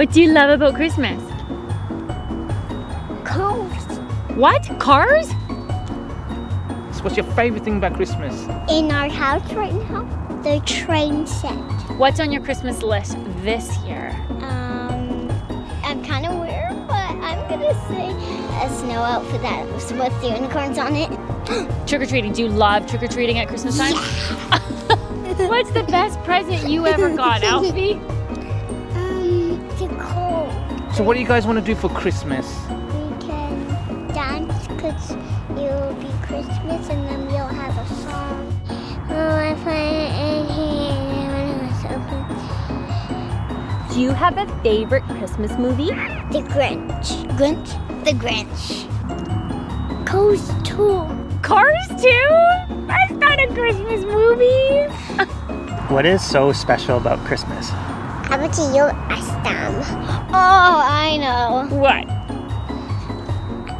What do you love about Christmas? Cars. What? Cars? So what's your favorite thing about Christmas? In our house right now, the train set. What's on your Christmas list this year? Um, I'm kind of weird, but I'm gonna say a snow outfit that was with the unicorns on it. Trick or treating. Do you love trick or treating at Christmas time? Yeah. What's the best present you ever got, Alfie? The cold. So what do you guys want to do for Christmas? We can dance because it'll be Christmas and then we'll have a song. Oh, I find it here when it was open. Do you have a favorite Christmas movie? The Grinch. Grinch? The Grinch. Cars too. Cars too? That's not a Christmas movie. What is so special about Christmas? How about you, ask them? Oh, I know. What?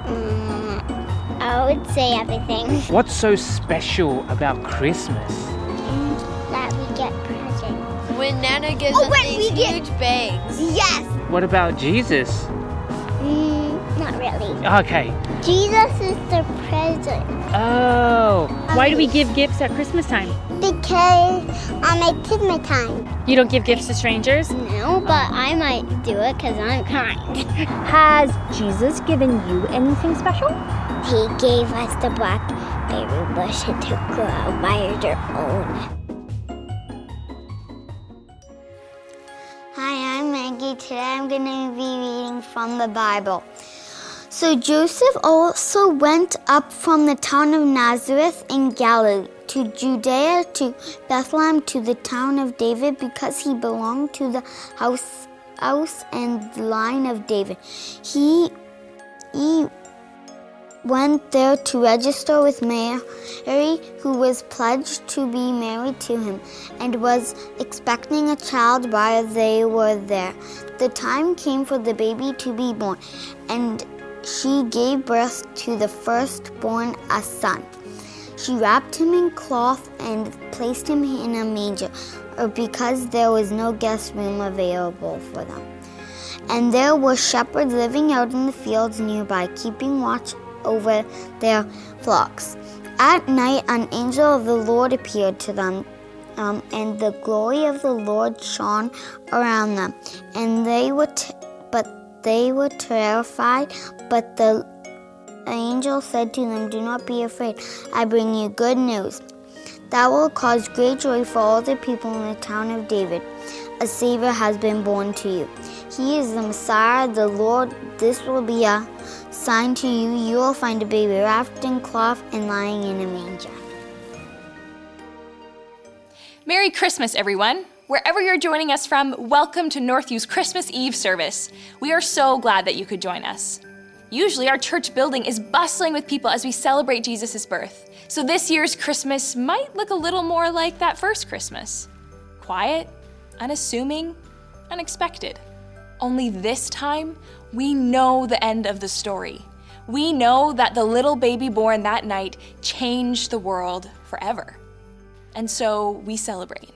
Mm, I would say everything. What's so special about Christmas? that we get presents. When Nana gives Oh, us when these we get- huge bags. Yes. What about Jesus? Mm, not really. Okay. Jesus is the present. Oh. Why do we give gifts at Christmas time? Because um, it's my time. You don't give gifts to strangers? No, but I might do it because I'm kind. Has Jesus given you anything special? he gave us the blackberry bush to grow by their own. Hi, I'm Maggie. Today I'm going to be reading from the Bible. So Joseph also went up from the town of Nazareth in Galilee to Judea to Bethlehem to the town of David because he belonged to the house house and line of David. He he went there to register with Mary, who was pledged to be married to him, and was expecting a child while they were there. The time came for the baby to be born, and she gave birth to the firstborn, a son. She wrapped him in cloth and placed him in a manger, uh, because there was no guest room available for them. And there were shepherds living out in the fields nearby, keeping watch over their flocks. At night, an angel of the Lord appeared to them, um, and the glory of the Lord shone around them. And they were, t- but they were terrified. But the angel said to them, "Do not be afraid. I bring you good news." That will cause great joy for all the people in the town of David. A Savior has been born to you. He is the Messiah, the Lord. This will be a sign to you. You will find a baby wrapped in cloth and lying in a manger. Merry Christmas, everyone! Wherever you're joining us from, welcome to Northview's Christmas Eve service. We are so glad that you could join us. Usually, our church building is bustling with people as we celebrate Jesus' birth. So, this year's Christmas might look a little more like that first Christmas quiet, unassuming, unexpected. Only this time, we know the end of the story. We know that the little baby born that night changed the world forever. And so we celebrate.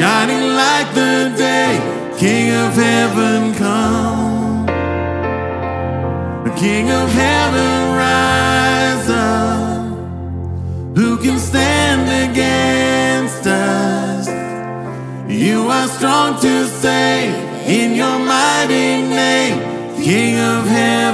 shining like the day, King of heaven come. The King of heaven rise up. Who can stand against us? You are strong to save in your mighty name, King of heaven.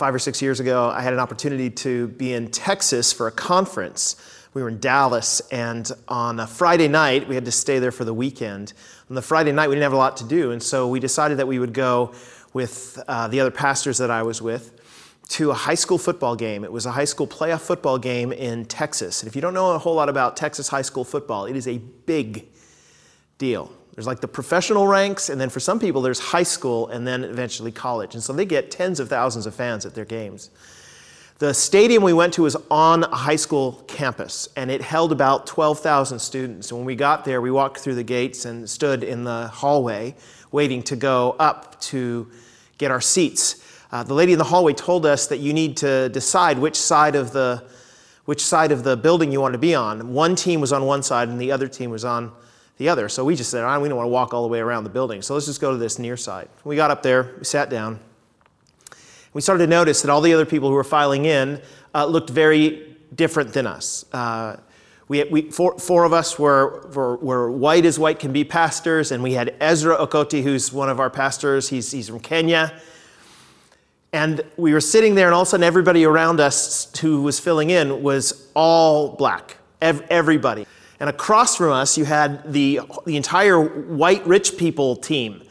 Five or six years ago, I had an opportunity to be in Texas for a conference. We were in Dallas, and on a Friday night, we had to stay there for the weekend. On the Friday night, we didn't have a lot to do, and so we decided that we would go with uh, the other pastors that I was with to a high school football game. It was a high school playoff football game in Texas. And if you don't know a whole lot about Texas high school football, it is a big deal. There's like the professional ranks, and then for some people, there's high school and then eventually college. And so they get tens of thousands of fans at their games. The stadium we went to was on a high school campus, and it held about 12,000 students. When we got there, we walked through the gates and stood in the hallway waiting to go up to get our seats. Uh, the lady in the hallway told us that you need to decide which side of the which side of the building you want to be on. One team was on one side, and the other team was on the other. So we just said, "Ah, we don't want to walk all the way around the building, so let's just go to this near side. We got up there, we sat down. We started to notice that all the other people who were filing in uh, looked very different than us. Uh, we, we, four, four of us were, were, were white as white can be pastors, and we had Ezra Okoti, who's one of our pastors. He's, he's from Kenya. And we were sitting there, and all of a sudden, everybody around us who was filling in was all black. Ev- everybody. And across from us, you had the, the entire white rich people team.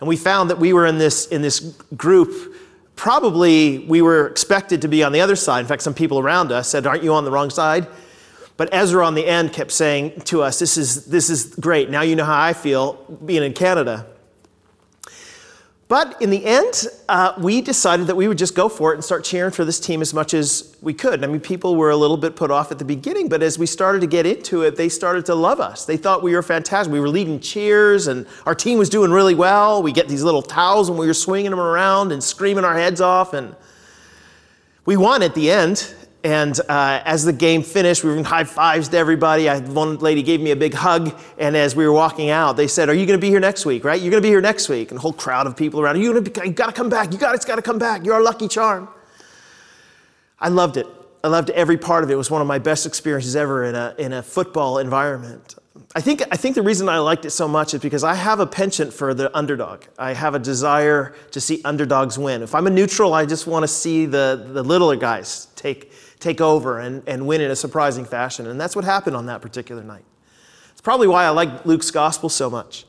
And we found that we were in this, in this group. Probably we were expected to be on the other side. In fact, some people around us said, Aren't you on the wrong side? But Ezra on the end kept saying to us, This is, this is great. Now you know how I feel being in Canada. But in the end, uh, we decided that we would just go for it and start cheering for this team as much as we could. I mean, people were a little bit put off at the beginning, but as we started to get into it, they started to love us. They thought we were fantastic. We were leading cheers, and our team was doing really well. We get these little towels, and we were swinging them around and screaming our heads off. And we won at the end. And uh, as the game finished, we were giving high fives to everybody. I, one lady gave me a big hug, and as we were walking out, they said, "Are you going to be here next week? Right? You're going to be here next week." And a whole crowd of people around. You, gonna you got to come back. You got to come back. You're our lucky charm. I loved it. I loved every part of it. It was one of my best experiences ever in a in a football environment. I think I think the reason I liked it so much is because I have a penchant for the underdog. I have a desire to see underdogs win. If I'm a neutral, I just want to see the the littler guys take take over and, and win in a surprising fashion. And that's what happened on that particular night. It's probably why I like Luke's gospel so much.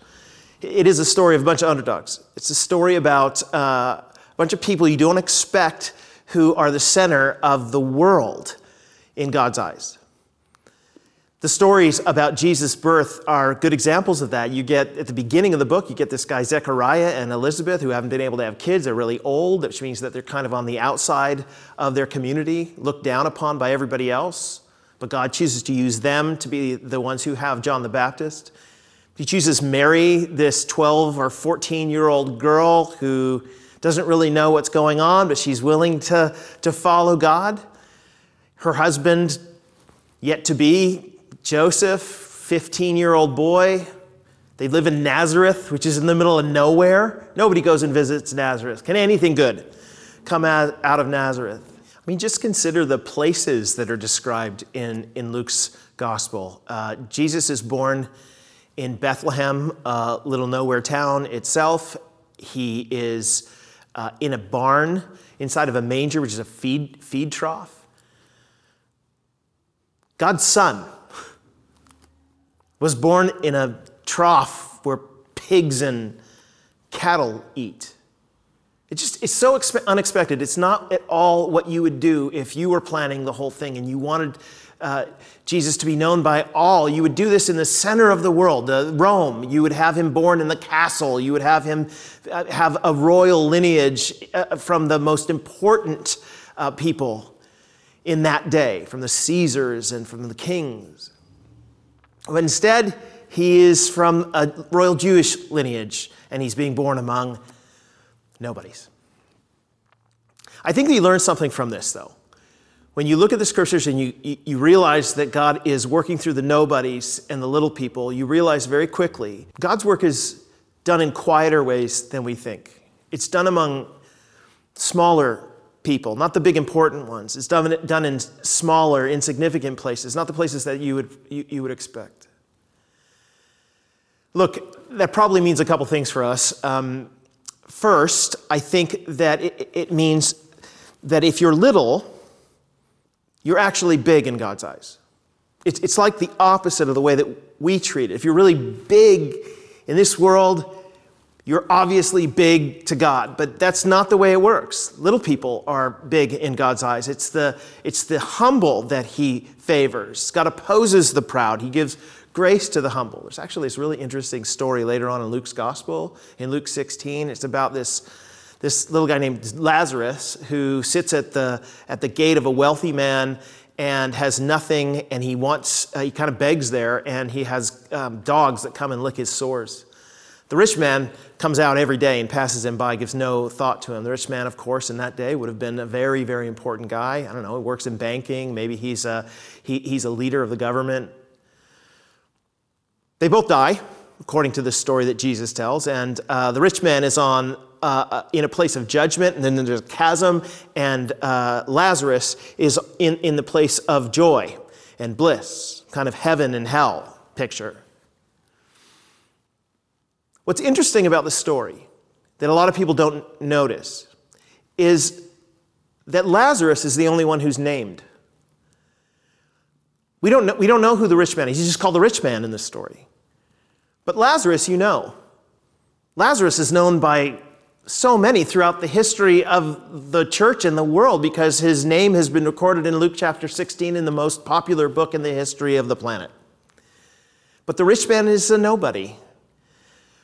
It is a story of a bunch of underdogs. It's a story about uh, a bunch of people you don't expect who are the center of the world in God's eyes. The stories about Jesus' birth are good examples of that. You get at the beginning of the book, you get this guy Zechariah and Elizabeth who haven't been able to have kids. They're really old, which means that they're kind of on the outside of their community, looked down upon by everybody else. But God chooses to use them to be the ones who have John the Baptist. He chooses Mary, this 12 or 14 year old girl who doesn't really know what's going on, but she's willing to, to follow God. Her husband, yet to be, Joseph, 15 year old boy. They live in Nazareth, which is in the middle of nowhere. Nobody goes and visits Nazareth. Can anything good come out, of Nazareth? I mean, just consider the places that are described in, in Luke's gospel. Uh, Jesus is born in Bethlehem, a little nowhere town itself. He is uh, in a barn inside of a manger, which is a feed, feed trough. God's son was born in a trough where pigs and cattle eat. It just it's so expe- unexpected. It's not at all what you would do if you were planning the whole thing and you wanted uh, Jesus to be known by all. You would do this in the center of the world, uh, Rome. You would have him born in the castle. You would have him uh, have a royal lineage uh, from the most important uh, people in that day, from the Caesars and from the kings. But instead, he is from a royal Jewish lineage and he's being born among nobodies. I think we learn something from this, though. when you look at the scriptures and you, you, you realize that God is working through the nobodies and the little people, you realize very quickly God's work is done in quieter ways than we think. It's done among smaller people, not the big important ones. It's done, done in smaller, insignificant places, not the places that you would, you, you would expect. Look, that probably means a couple things for us. Um, first, I think that it, it means that if you're little, you're actually big in God's eyes. It's, it's like the opposite of the way that we treat it. If you're really big in this world, you're obviously big to God, but that's not the way it works. Little people are big in God's eyes. It's the, it's the humble that He favors. God opposes the proud, He gives grace to the humble. There's actually this really interesting story later on in Luke's gospel, in Luke 16. It's about this, this little guy named Lazarus who sits at the, at the gate of a wealthy man and has nothing, and he wants, uh, he kind of begs there, and he has um, dogs that come and lick his sores. The rich man comes out every day and passes him by, gives no thought to him. The rich man, of course, in that day would have been a very, very important guy. I don't know, he works in banking, maybe he's a, he, he's a leader of the government. They both die, according to the story that Jesus tells, and uh, the rich man is on uh, uh, in a place of judgment, and then there's a chasm, and uh, Lazarus is in, in the place of joy and bliss, kind of heaven and hell picture. What's interesting about the story that a lot of people don't notice is that Lazarus is the only one who's named. We don't know, we don't know who the rich man is. He's just called the rich man in this story. But Lazarus, you know. Lazarus is known by so many throughout the history of the church and the world because his name has been recorded in Luke chapter 16 in the most popular book in the history of the planet. But the rich man is a nobody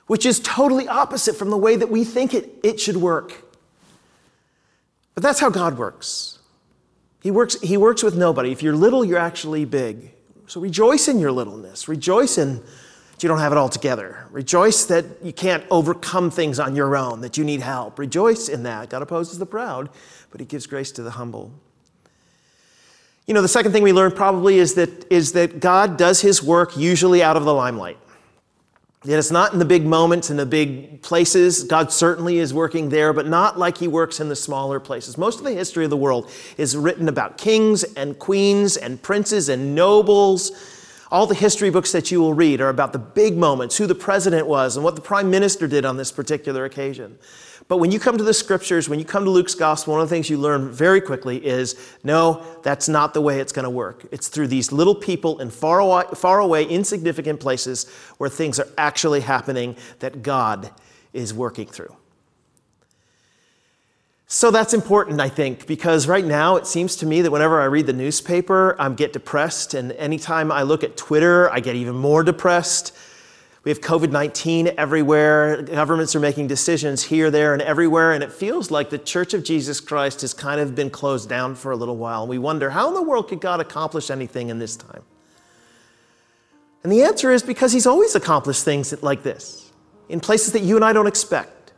which is totally opposite from the way that we think it, it should work. But that's how God works. He works, he works with nobody. If you're little, you're actually big. So rejoice in your littleness. Rejoice in that you don't have it all together. Rejoice that you can't overcome things on your own, that you need help. Rejoice in that. God opposes the proud, but he gives grace to the humble. You know, the second thing we learn probably is that, is that God does his work usually out of the limelight. Yet it's not in the big moments and the big places. God certainly is working there, but not like he works in the smaller places. Most of the history of the world is written about kings and queens and princes and nobles. All the history books that you will read are about the big moments, who the president was, and what the prime minister did on this particular occasion. But when you come to the scriptures, when you come to Luke's gospel, one of the things you learn very quickly is no, that's not the way it's going to work. It's through these little people in far away, far away, insignificant places where things are actually happening that God is working through. So that's important, I think, because right now it seems to me that whenever I read the newspaper, I get depressed, and anytime I look at Twitter, I get even more depressed. We have COVID 19 everywhere. Governments are making decisions here, there, and everywhere. And it feels like the Church of Jesus Christ has kind of been closed down for a little while. And we wonder how in the world could God accomplish anything in this time? And the answer is because He's always accomplished things like this in places that you and I don't expect.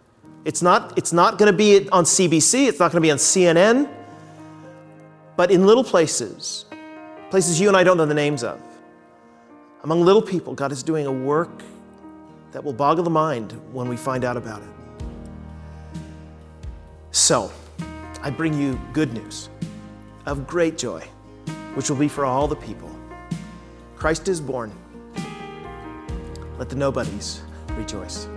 It's not, it's not going to be on CBC, it's not going to be on CNN, but in little places, places you and I don't know the names of. Among little people, God is doing a work that will boggle the mind when we find out about it. So, I bring you good news of great joy, which will be for all the people. Christ is born. Let the nobodies rejoice.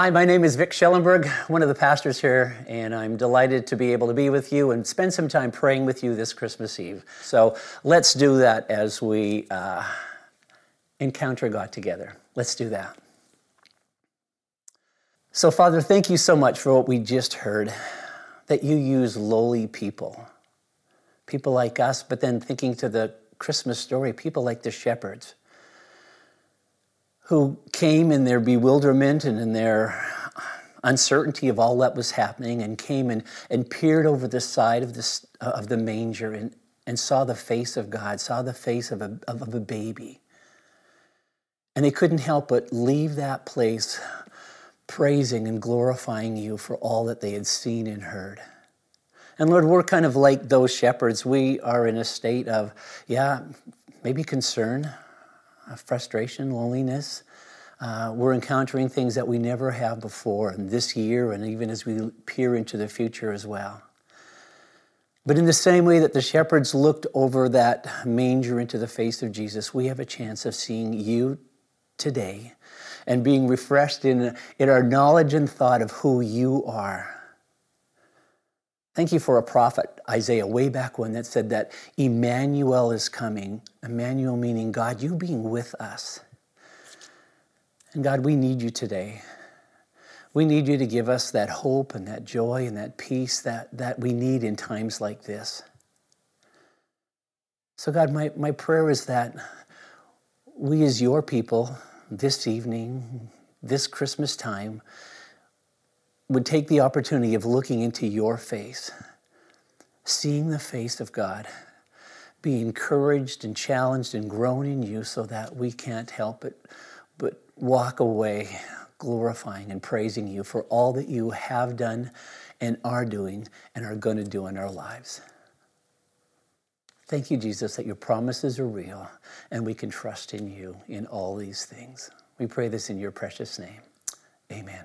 Hi, my name is Vic Schellenberg, one of the pastors here, and I'm delighted to be able to be with you and spend some time praying with you this Christmas Eve. So let's do that as we uh, encounter God together. Let's do that. So, Father, thank you so much for what we just heard that you use lowly people, people like us, but then thinking to the Christmas story, people like the shepherds who came in their bewilderment and in their uncertainty of all that was happening and came and, and peered over the side of, this, of the manger and, and saw the face of God, saw the face of a, of, of a baby. And they couldn't help but leave that place praising and glorifying you for all that they had seen and heard. And Lord, we're kind of like those shepherds. We are in a state of, yeah, maybe concern, uh, frustration, loneliness. Uh, we're encountering things that we never have before, and this year, and even as we peer into the future as well. But in the same way that the shepherds looked over that manger into the face of Jesus, we have a chance of seeing you today and being refreshed in, in our knowledge and thought of who you are. Thank you for a prophet, Isaiah, way back when, that said that Emmanuel is coming. Emmanuel meaning God, you being with us. And God, we need you today. We need you to give us that hope and that joy and that peace that, that we need in times like this. So, God, my, my prayer is that we, as your people, this evening, this Christmas time, would take the opportunity of looking into your face, seeing the face of God, be encouraged and challenged and grown in you so that we can't help it but walk away glorifying and praising you for all that you have done and are doing and are going to do in our lives. Thank you, Jesus, that your promises are real and we can trust in you in all these things. We pray this in your precious name. Amen.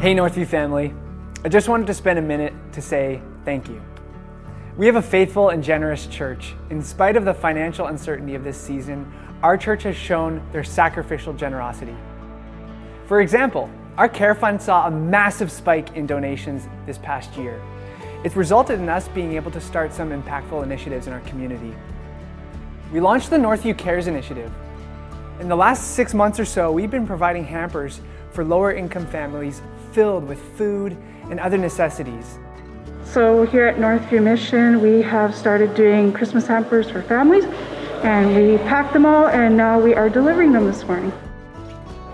Hey, Northview family. I just wanted to spend a minute to say thank you. We have a faithful and generous church. In spite of the financial uncertainty of this season, our church has shown their sacrificial generosity. For example, our care fund saw a massive spike in donations this past year. It's resulted in us being able to start some impactful initiatives in our community. We launched the Northview Cares Initiative. In the last six months or so, we've been providing hampers for lower income families filled with food and other necessities. So here at Northview Mission, we have started doing Christmas hampers for families, and we packed them all, and now we are delivering them this morning.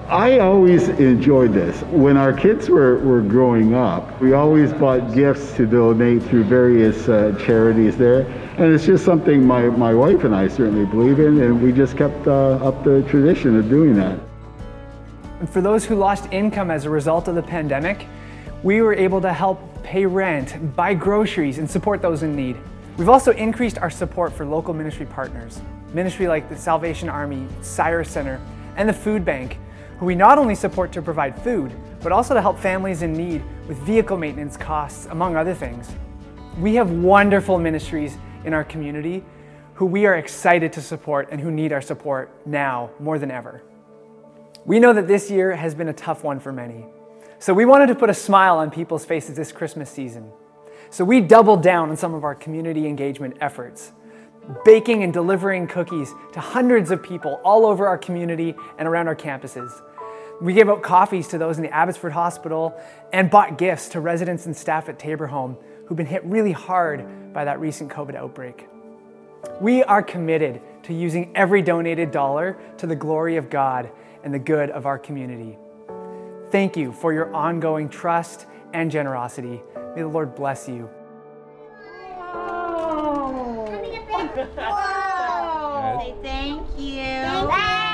I always enjoyed this. When our kids were, were growing up, we always bought gifts to donate through various uh, charities there. And it's just something my, my wife and I certainly believe in, and we just kept uh, up the tradition of doing that. And for those who lost income as a result of the pandemic, we were able to help pay rent, buy groceries, and support those in need. We've also increased our support for local ministry partners, ministry like the Salvation Army, Cyrus Center, and the Food Bank, who we not only support to provide food, but also to help families in need with vehicle maintenance costs, among other things. We have wonderful ministries in our community who we are excited to support and who need our support now more than ever. We know that this year has been a tough one for many. So we wanted to put a smile on people's faces this Christmas season. So we doubled down on some of our community engagement efforts, baking and delivering cookies to hundreds of people all over our community and around our campuses. We gave out coffees to those in the Abbotsford Hospital and bought gifts to residents and staff at Tabor Home who've been hit really hard by that recent COVID outbreak. We are committed to using every donated dollar to the glory of God and the good of our community. Thank you for your ongoing trust and generosity. May the Lord bless you. Say thank you.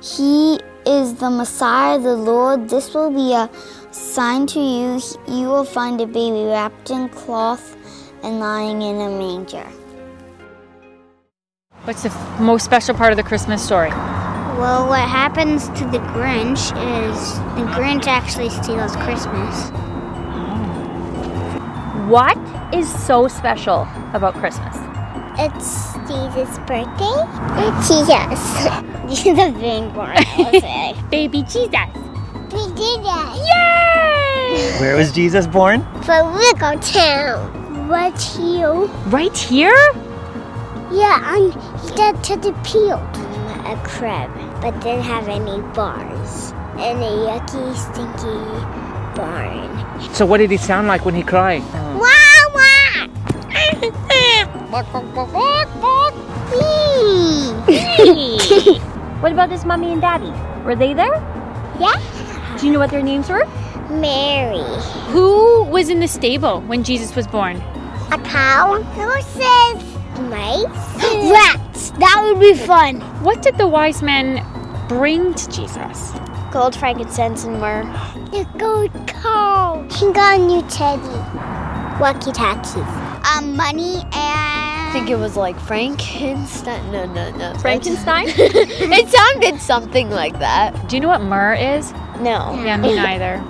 He is the Messiah, the Lord. This will be a sign to you. You will find a baby wrapped in cloth and lying in a manger. What's the f- most special part of the Christmas story? Well, what happens to the Grinch is the Grinch actually steals Christmas. What is so special about Christmas? It's Jesus' birthday. Jesus. Jesus being born. Baby Jesus. We did that. Where was Jesus born? Flamingo Town. Right here. Right here? Yeah, on that to the field. A crab, but didn't have any bars. And a yucky, stinky barn. So what did he sound like when he cried? Wah wah! what about this mommy and daddy? Were they there? Yeah. Do you know what their names were? Mary. Who was in the stable when Jesus was born? A cow. Horses. Mice. Rats. That would be fun. What did the wise men bring to Jesus? Gold, frankincense, and myrrh. The gold cow. He got a new teddy. Walkie talkie. Um, money and. I think it was like Frankenstein. No, no, no. Frankenstein? it sounded something like that. Do you know what myrrh is? No. Yeah, me neither.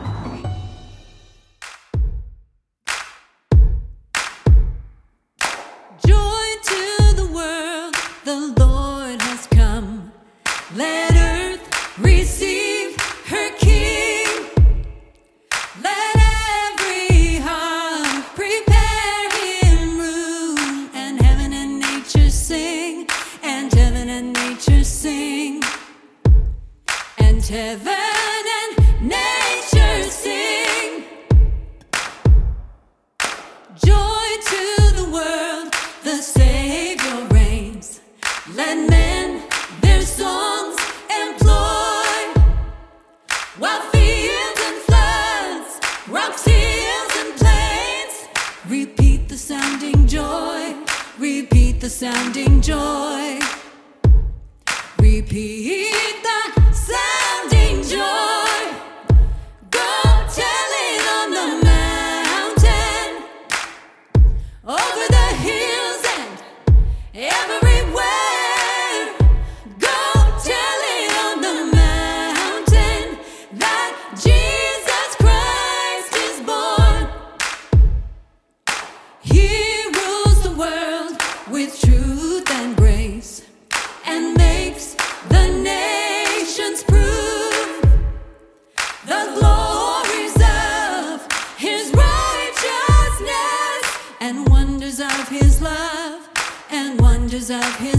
Of his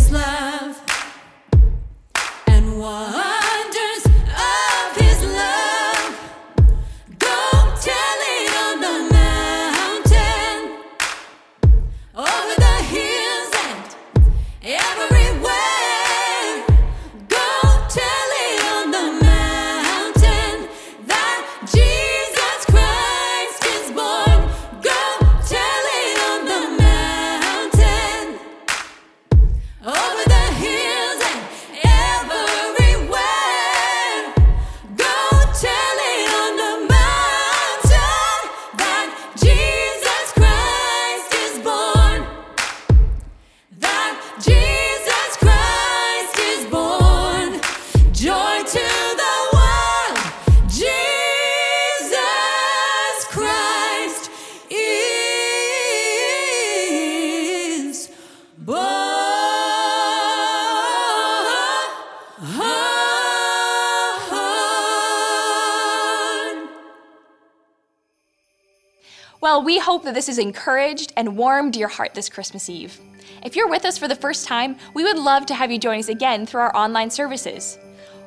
Well, we hope that this has encouraged and warmed your heart this Christmas Eve. If you're with us for the first time, we would love to have you join us again through our online services.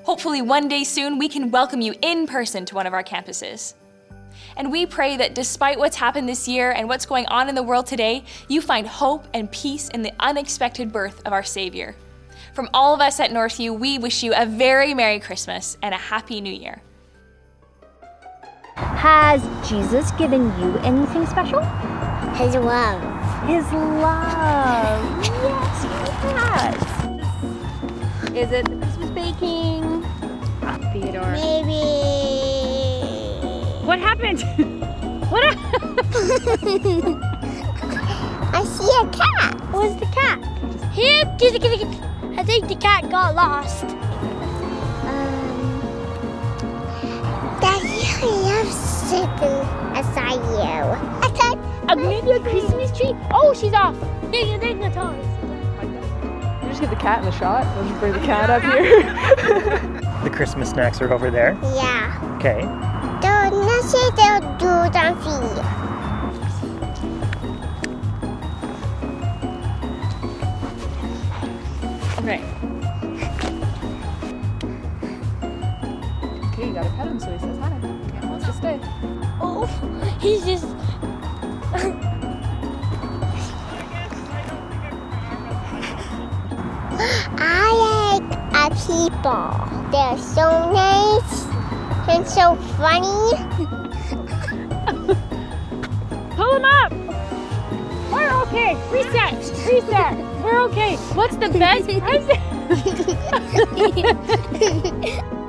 Hopefully, one day soon, we can welcome you in person to one of our campuses. And we pray that despite what's happened this year and what's going on in the world today, you find hope and peace in the unexpected birth of our Savior. From all of us at Northview, we wish you a very Merry Christmas and a Happy New Year. Has Jesus given you anything special? His love. His love. yes, he has. Is it the Christmas baking? Theodore. Maybe. What happened? what happened? I see a cat. Where's the cat? Here. I think the cat got lost. really love sitting beside you. I Uh, maybe a Christmas tree? Oh, she's off. Ding a ding a You just get the cat in the shot. Let's just bring the cat up here. the Christmas snacks are over there. Yeah. Okay. Don't necessarily they'll do something. Okay. Okay, you gotta pet him so he's he's just. I like uh, people. They're so nice and so funny. Pull him up. We're okay. Reset. Reset. We're okay. What's the best present?